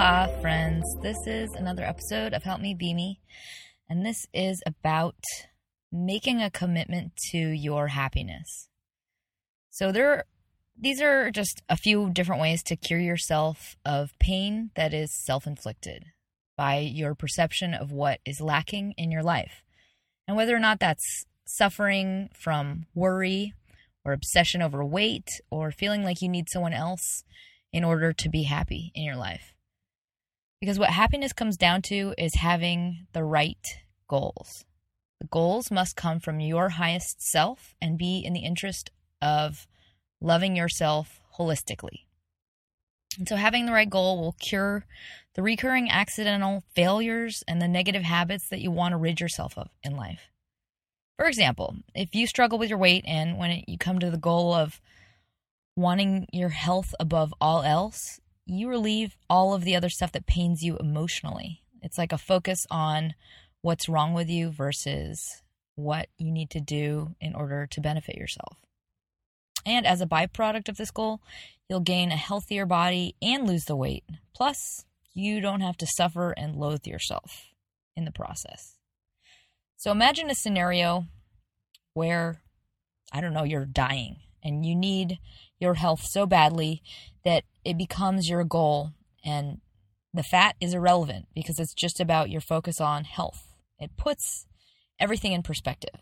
Hola, friends. This is another episode of Help Me Be Me, and this is about making a commitment to your happiness. So there these are just a few different ways to cure yourself of pain that is self-inflicted by your perception of what is lacking in your life. And whether or not that's suffering from worry or obsession over weight or feeling like you need someone else in order to be happy in your life. Because what happiness comes down to is having the right goals. The goals must come from your highest self and be in the interest of loving yourself holistically. And so, having the right goal will cure the recurring accidental failures and the negative habits that you want to rid yourself of in life. For example, if you struggle with your weight and when you come to the goal of wanting your health above all else, you relieve all of the other stuff that pains you emotionally. It's like a focus on what's wrong with you versus what you need to do in order to benefit yourself. And as a byproduct of this goal, you'll gain a healthier body and lose the weight. Plus, you don't have to suffer and loathe yourself in the process. So imagine a scenario where, I don't know, you're dying and you need your health so badly that it becomes your goal and the fat is irrelevant because it's just about your focus on health. It puts everything in perspective.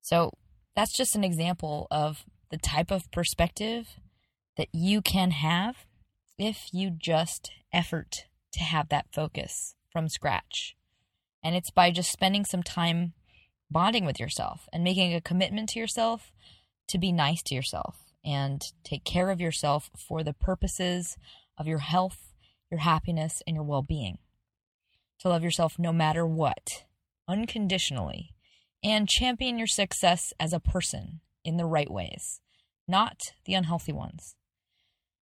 So that's just an example of the type of perspective that you can have if you just effort to have that focus from scratch. And it's by just spending some time bonding with yourself and making a commitment to yourself to be nice to yourself and take care of yourself for the purposes of your health, your happiness, and your well being. To love yourself no matter what, unconditionally, and champion your success as a person in the right ways, not the unhealthy ones.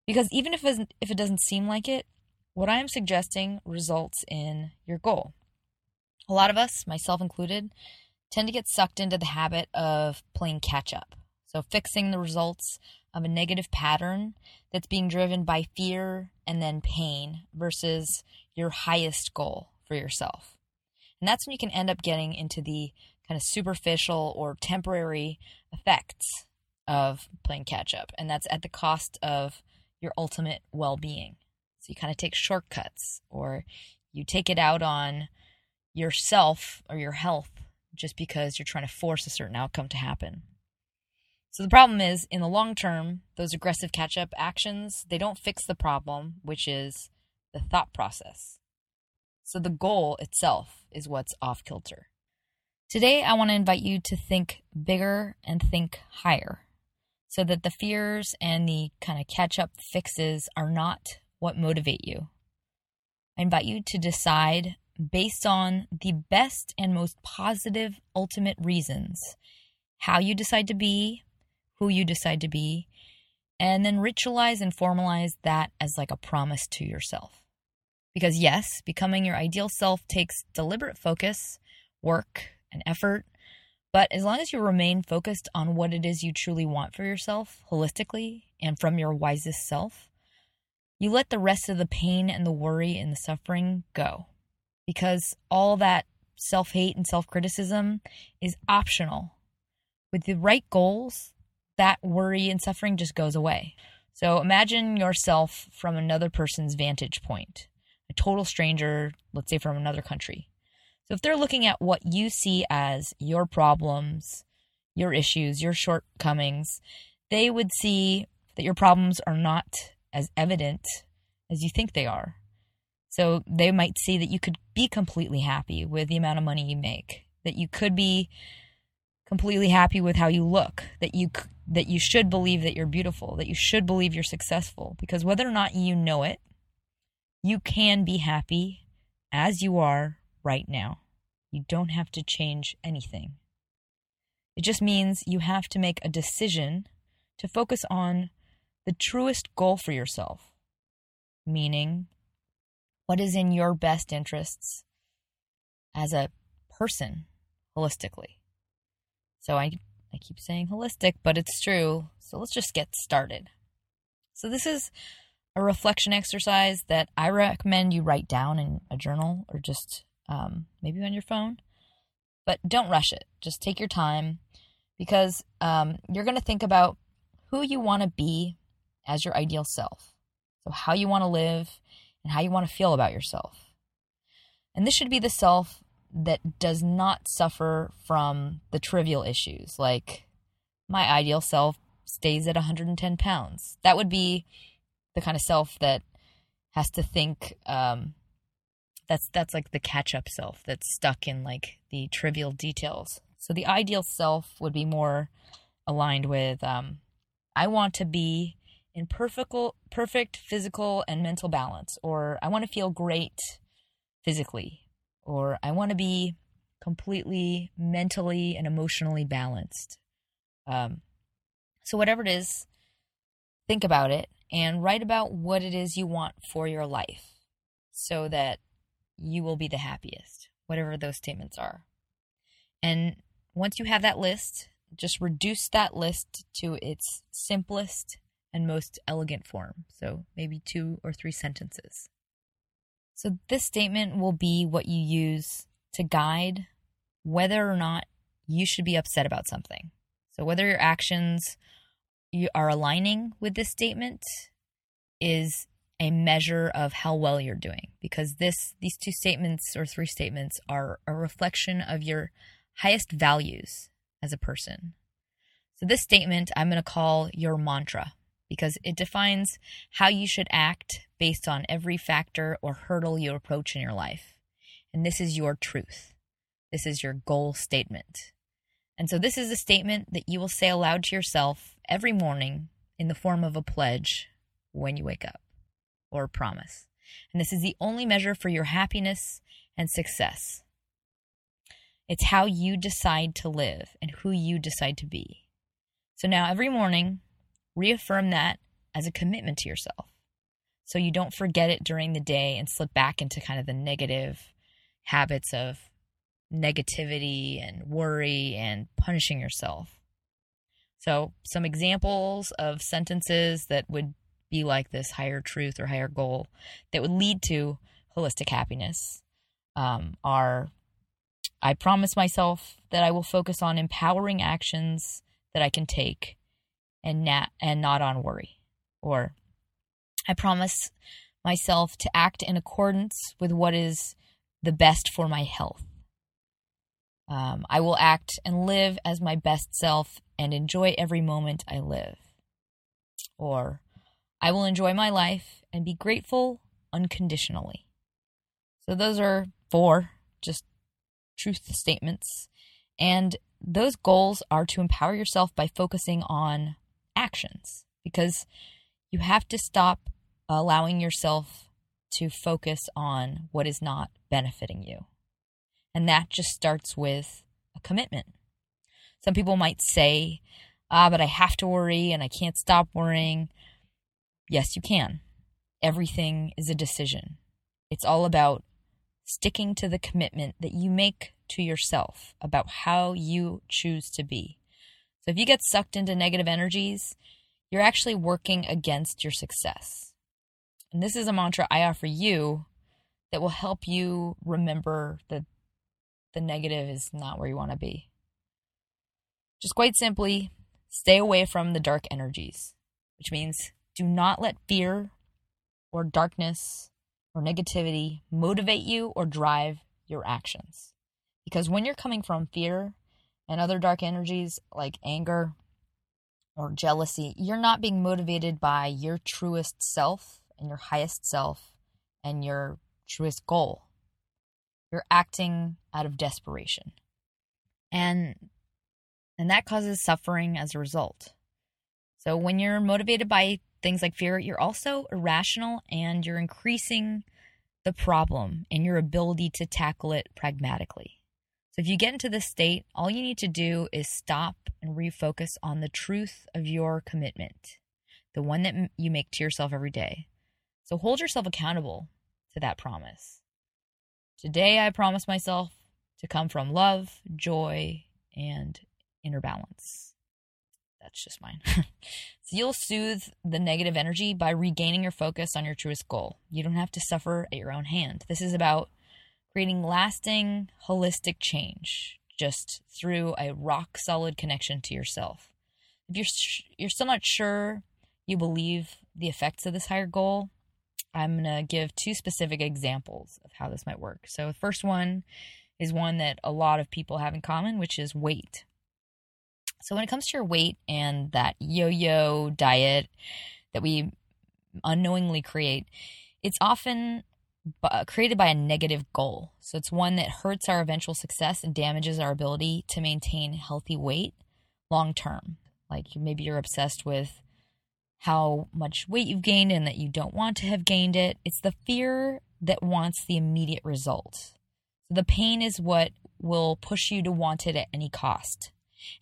Because even if, if it doesn't seem like it, what I am suggesting results in your goal. A lot of us, myself included, tend to get sucked into the habit of playing catch up so, fixing the results of a negative pattern that's being driven by fear and then pain versus your highest goal for yourself. And that's when you can end up getting into the kind of superficial or temporary effects of playing catch up. And that's at the cost of your ultimate well being. So, you kind of take shortcuts or you take it out on yourself or your health just because you're trying to force a certain outcome to happen. So the problem is in the long term, those aggressive catch up actions, they don't fix the problem, which is the thought process. So the goal itself is what's off kilter. Today, I want to invite you to think bigger and think higher so that the fears and the kind of catch up fixes are not what motivate you. I invite you to decide based on the best and most positive ultimate reasons how you decide to be, who you decide to be, and then ritualize and formalize that as like a promise to yourself. Because yes, becoming your ideal self takes deliberate focus, work, and effort. But as long as you remain focused on what it is you truly want for yourself holistically and from your wisest self, you let the rest of the pain and the worry and the suffering go. Because all that self hate and self criticism is optional With the right goals, that worry and suffering just goes away. So imagine yourself from another person's vantage point, a total stranger, let's say from another country. So if they're looking at what you see as your problems, your issues, your shortcomings, they would see that your problems are not as evident as you think they are. So they might see that you could be completely happy with the amount of money you make, that you could be completely happy with how you look, that you that you should believe that you're beautiful, that you should believe you're successful because whether or not you know it, you can be happy as you are right now. You don't have to change anything. It just means you have to make a decision to focus on the truest goal for yourself, meaning what is in your best interests as a person holistically. So I I keep saying holistic, but it's true. So let's just get started. So this is a reflection exercise that I recommend you write down in a journal or just um, maybe on your phone. But don't rush it. Just take your time because um, you're going to think about who you want to be as your ideal self. So, how you want to live and how you want to feel about yourself. And this should be the self that does not suffer from the trivial issues like my ideal self stays at 110 pounds. That would be the kind of self that has to think um, that's that's like the catch up self that's stuck in like the trivial details. So the ideal self would be more aligned with um, I want to be in perfect perfect physical and mental balance or I want to feel great physically or I want to be completely mentally and emotionally balanced. Um, so, whatever it is, think about it and write about what it is you want for your life so that you will be the happiest, whatever those statements are. And once you have that list, just reduce that list to its simplest and most elegant form. So maybe two or three sentences. So, this statement will be what you use to guide whether or not you should be upset about something. So, whether your actions you are aligning with this statement is a measure of how well you're doing because this these two statements or three statements are a reflection of your highest values as a person. So this statement I'm going to call your mantra because it defines how you should act based on every factor or hurdle you approach in your life. And this is your truth. This is your goal statement. And so, this is a statement that you will say aloud to yourself every morning in the form of a pledge when you wake up or a promise. And this is the only measure for your happiness and success. It's how you decide to live and who you decide to be. So now, every morning, reaffirm that as a commitment to yourself so you don't forget it during the day and slip back into kind of the negative habits of negativity and worry and punishing yourself. So, some examples of sentences that would be like this higher truth or higher goal that would lead to holistic happiness um, are I promise myself that I will focus on empowering actions that I can take and not, and not on worry. Or I promise myself to act in accordance with what is the best for my health. Um, I will act and live as my best self and enjoy every moment I live. Or, I will enjoy my life and be grateful unconditionally. So, those are four just truth statements. And those goals are to empower yourself by focusing on actions because you have to stop allowing yourself to focus on what is not benefiting you. And that just starts with a commitment. Some people might say, ah, but I have to worry and I can't stop worrying. Yes, you can. Everything is a decision. It's all about sticking to the commitment that you make to yourself about how you choose to be. So if you get sucked into negative energies, you're actually working against your success. And this is a mantra I offer you that will help you remember that the negative is not where you want to be. Just quite simply, stay away from the dark energies, which means do not let fear or darkness or negativity motivate you or drive your actions. Because when you're coming from fear and other dark energies like anger or jealousy, you're not being motivated by your truest self and your highest self and your truest goal. You're acting out of desperation. And and that causes suffering as a result. So when you're motivated by things like fear, you're also irrational and you're increasing the problem and your ability to tackle it pragmatically. So if you get into this state, all you need to do is stop and refocus on the truth of your commitment, the one that you make to yourself every day. So hold yourself accountable to that promise. Today, I promise myself to come from love, joy, and inner balance. That's just mine. so you'll soothe the negative energy by regaining your focus on your truest goal. You don't have to suffer at your own hand. This is about creating lasting, holistic change just through a rock solid connection to yourself. If you're sh- you're still not sure you believe the effects of this higher goal, I'm going to give two specific examples of how this might work. So the first one is one that a lot of people have in common, which is weight. So when it comes to your weight and that yo-yo diet that we unknowingly create, it's often Uh, created by a negative goal. So it's one that hurts our eventual success and damages our ability to maintain healthy weight long term. Like maybe you're obsessed with how much weight you've gained and that you don't want to have gained it. It's the fear that wants the immediate result. So the pain is what will push you to want it at any cost.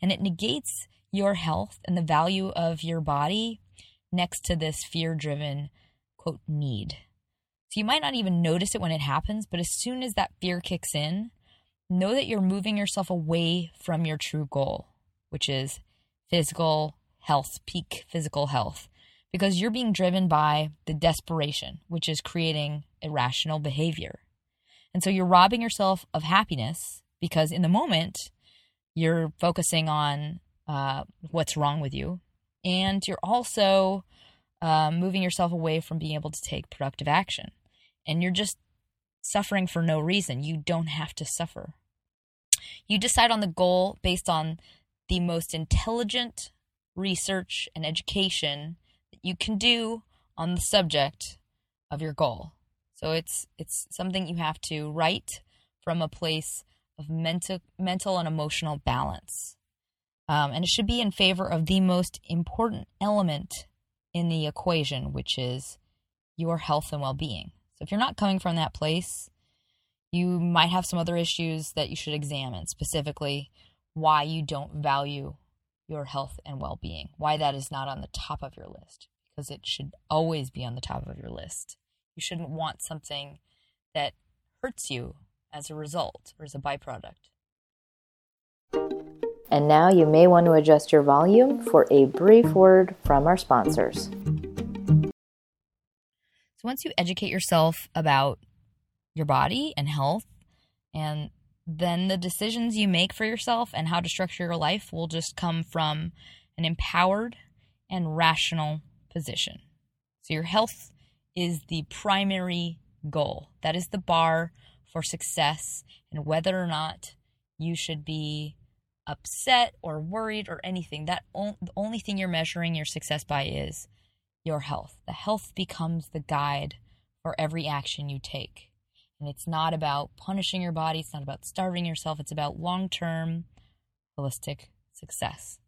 And it negates your health and the value of your body next to this fear driven, quote, need. So you might not even notice it when it happens, but as soon as that fear kicks in, know that you're moving yourself away from your true goal, which is physical health, peak physical health, because you're being driven by the desperation, which is creating irrational behavior. And so you're robbing yourself of happiness because in the moment, you're focusing on uh, what's wrong with you. And you're also uh, moving yourself away from being able to take productive action and you're just suffering for no reason. You don't have to suffer. You decide on the goal based on the most intelligent research and education that you can do on the subject of your goal. So it's it's something you have to write from a place of mental mental and emotional balance. Um, and it should be in favor of the most important element in the equation, which is your health and well being. So if you're not coming from that place, you might have some other issues that you should examine, specifically why you don't value your health and well being, why that is not on the top of your list, because it should always be on the top of your list. You shouldn't want something that hurts you as a result or as a byproduct. And now you may want to adjust your volume for a brief word from our sponsors. So once you educate yourself about your body and health, and then the decisions you make for yourself and how to structure your life will just come from an empowered and rational position. So your health is the primary goal. That is the bar for success and whether or not you should be upset or worried or anything. That the only thing you're measuring your success by is your health. The health becomes the guide for every action you take. And it's not about punishing your body, it's not about starving yourself, it's about long term holistic success.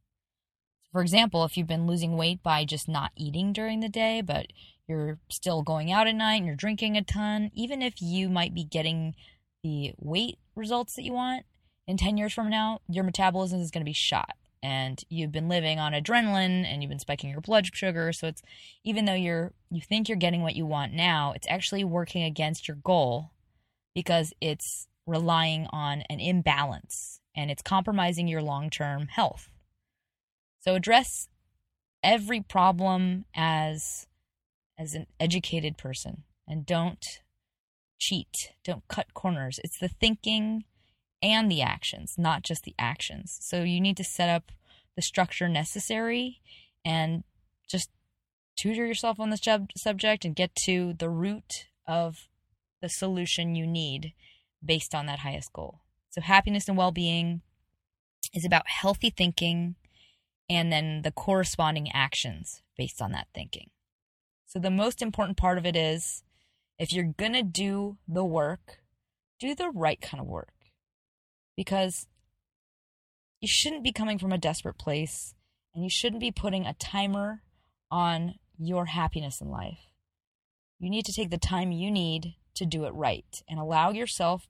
For example, if you've been losing weight by just not eating during the day, but you're still going out at night and you're drinking a ton, even if you might be getting the weight results that you want, in 10 years from now, your metabolism is going to be shot and you've been living on adrenaline and you've been spiking your blood sugar. So it's even though you're you think you're getting what you want now it's actually working against your goal because it's relying on an imbalance and it's compromising your long-term health. So address every problem as as an educated person and don't cheat don't cut corners. It's the thinking and the actions, not just the actions. So you need to set up the structure necessary and just tutor yourself on this sub- subject and get to the root of the solution you need based on that highest goal. So, happiness and well being is about healthy thinking and then the corresponding actions based on that thinking. So, the most important part of it is if you're going to do the work, do the right kind of work. Because you shouldn't be coming from a desperate place and you shouldn't be putting a timer on your happiness in life. You need to take the time you need to do it right and allow yourself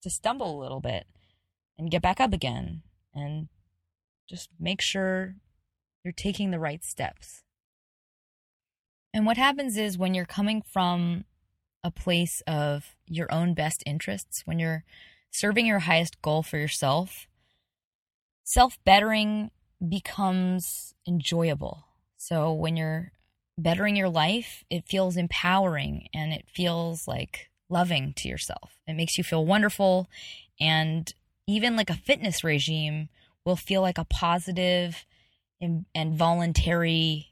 to stumble a little bit and get back up again and just make sure you're taking the right steps. And what happens is when you're coming from a place of your own best interests, when you're serving your highest goal for yourself, self bettering becomes enjoyable. So when you're bettering your life, it feels empowering and it feels like loving to yourself. It makes you feel wonderful. And even like a fitness regime will feel like a positive and, voluntary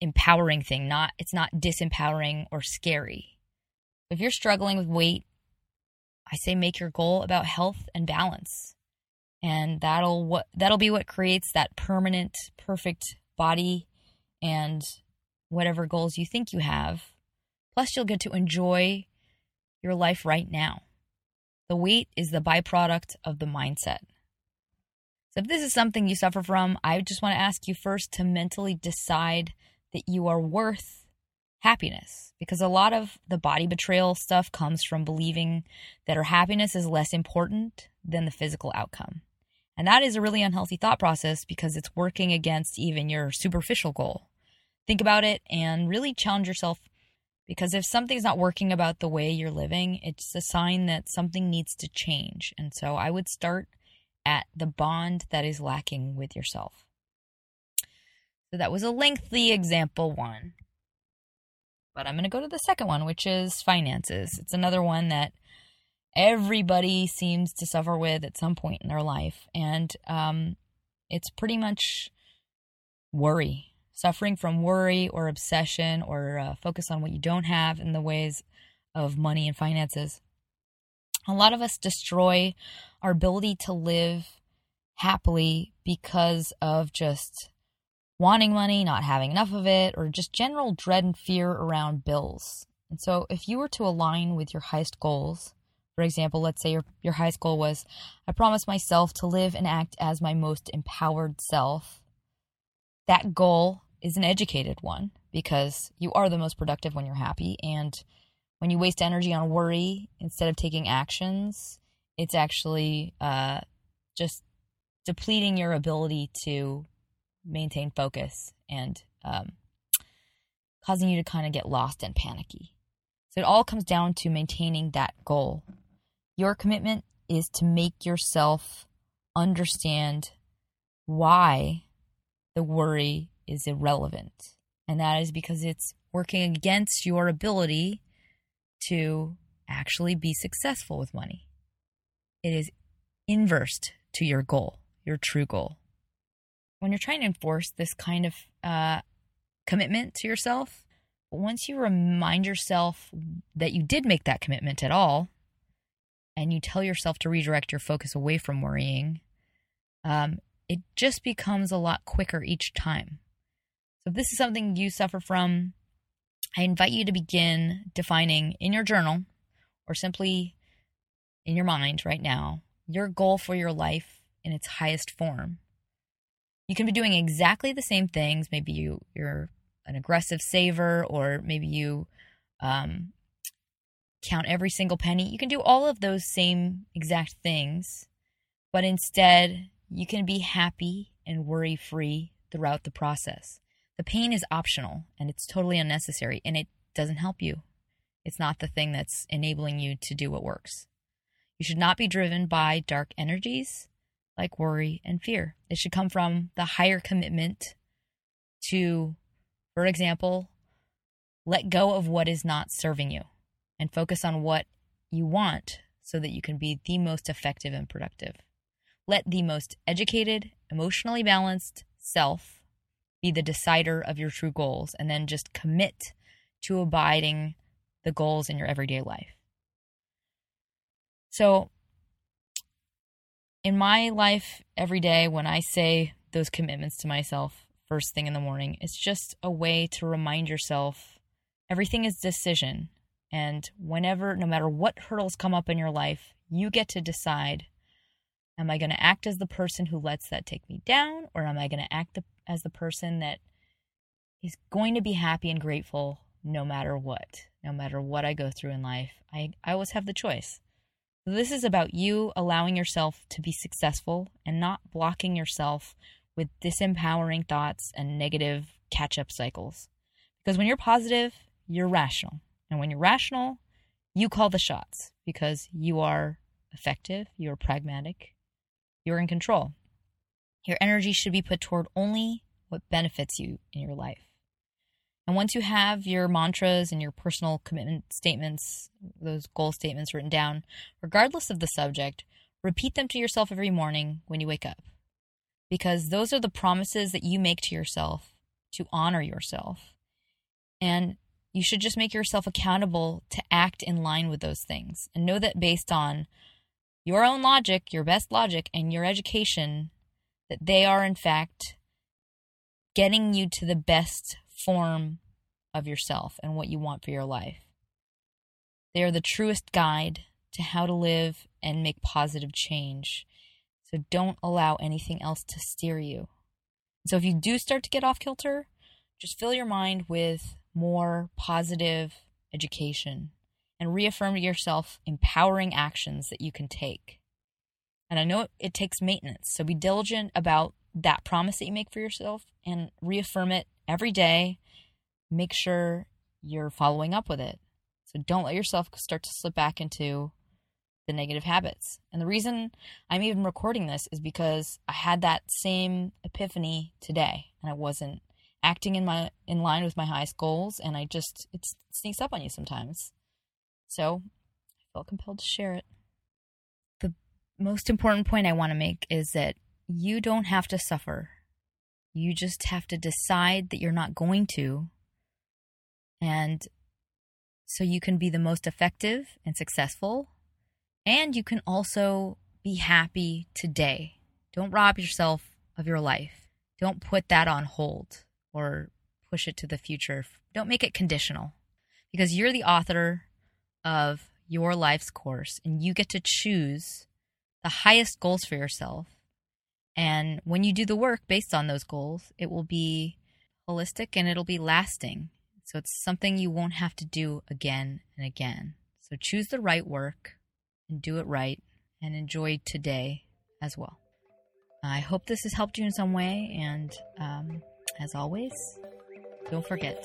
empowering thing not it's not disempowering or scary if you're struggling with weight i say make your goal about health and balance. And that'll what that'll be what creates that permanent perfect body and whatever goals you think you have. Plus you'll get to enjoy your life right now. The weight is the byproduct of the mindset. So if this is something you suffer from, I just want to ask you first to mentally decide that you are worth happiness because a lot of the body betrayal stuff comes from believing that our happiness is less important than the physical outcome. And that is a really unhealthy thought process because it's working against even your superficial goal. Think about it and really challenge yourself because if something's not working about the way you're living, it's a sign that something needs to change. And so I would start at the bond that is lacking with yourself. So that was a lengthy example one. But I'm going to go to the second one, which is finances. It's another one that everybody seems to suffer with at some point in their life. And um, it's pretty much worry, suffering from worry or obsession or uh, focus on what you don't have in the ways of money and finances. A lot of us destroy our ability to live happily because of just wanting money, not having enough of it, or just general dread and fear around bills. And so, if you were to align with your highest goals, for example, let's say your, your highest goal was, I promise myself to live and act as my most empowered self. That goal is an educated one because you are the most productive when you're happy. And when you waste energy on worry instead of taking actions, it's actually uh, just depleting your ability to maintain focus and um, causing you to kind of get lost and panicky. So it all comes down to maintaining that goal. Your commitment is to make yourself understand why the worry is irrelevant. And that is because it's working against your ability to actually be successful with money. It is inversed to your goal, your true goal. When you're trying to enforce this kind of uh, commitment to yourself, once you remind yourself that you did make that commitment at all, and you tell yourself to redirect your focus away from worrying, um, it just becomes a lot quicker each time. So, if this is something you suffer from, I invite you to begin defining in your journal or simply in your mind right now your goal for your life in its highest form. You can be doing exactly the same things. Maybe you, you're an aggressive saver, or maybe you um, count every single penny. You can do all of those same exact things, but instead, you can be happy and worry free throughout the process. The pain is optional and it's totally unnecessary and it doesn't help you. It's not the thing that's enabling you to do what works. You should not be driven by dark energies like worry and fear. It should come from the higher commitment to, for example, let go of what is not serving you and focus on what you want so that you can be the most effective and productive. Let the most educated emotionally balanced self be the decider of your true goals and then just commit to abiding the goals in your everyday life. So, in my life every day, when I say those commitments to myself first thing in the morning, it's just a way to remind yourself everything is decision. And whenever, no matter what hurdles come up in your life, you get to decide Am I going to act as the person who lets that take me down, or am I going to act the, as the person that is going to be happy and grateful no matter what, no matter what I go through in life? I, I always have the choice. This is about you allowing yourself to be successful and not blocking yourself with disempowering thoughts and negative catch up cycles. Because when you're positive, you're rational. And when you're rational, you call the shots because you are effective, you're pragmatic, you're in control. Your energy should be put toward only what benefits you in your life. And once you have your mantras and your personal commitment statements, those goal statements written down, regardless of the subject, repeat them to yourself every morning when you wake up. Because those are the promises that you make to yourself to honor yourself. And you should just make yourself accountable to act in line with those things and know that based on your own logic, your best logic, and your education, that they are in fact getting you to the best form of yourself and what you want for your life. They are the truest guide to how to live and make positive change. So don't allow anything else to steer you. So if you do start to get off kilter, just fill your mind with more positive education and reaffirm to yourself empowering actions that you can take. And I know it takes maintenance, so be diligent about that promise that you make for yourself and reaffirm it every day. Make sure you're following up with it. So don't let yourself start to slip back into the negative habits. And the reason I'm even recording this is because I had that same epiphany today and I wasn't acting in my in line with my highest goals and I just it sneaks up on you sometimes. So I felt compelled to share it. The most important point I want to make is that you don't have to suffer. You just have to decide that you're not going to. And so you can be the most effective and successful. And you can also be happy today. Don't rob yourself of your life. Don't put that on hold or push it to the future. Don't make it conditional because you're the author of your life's course and you get to choose the highest goals for yourself. And when you do the work based on those goals, it will be holistic and it'll be lasting. So it's something you won't have to do again and again. So choose the right work and do it right and enjoy today as well. I hope this has helped you in some way. And um, as always, don't forget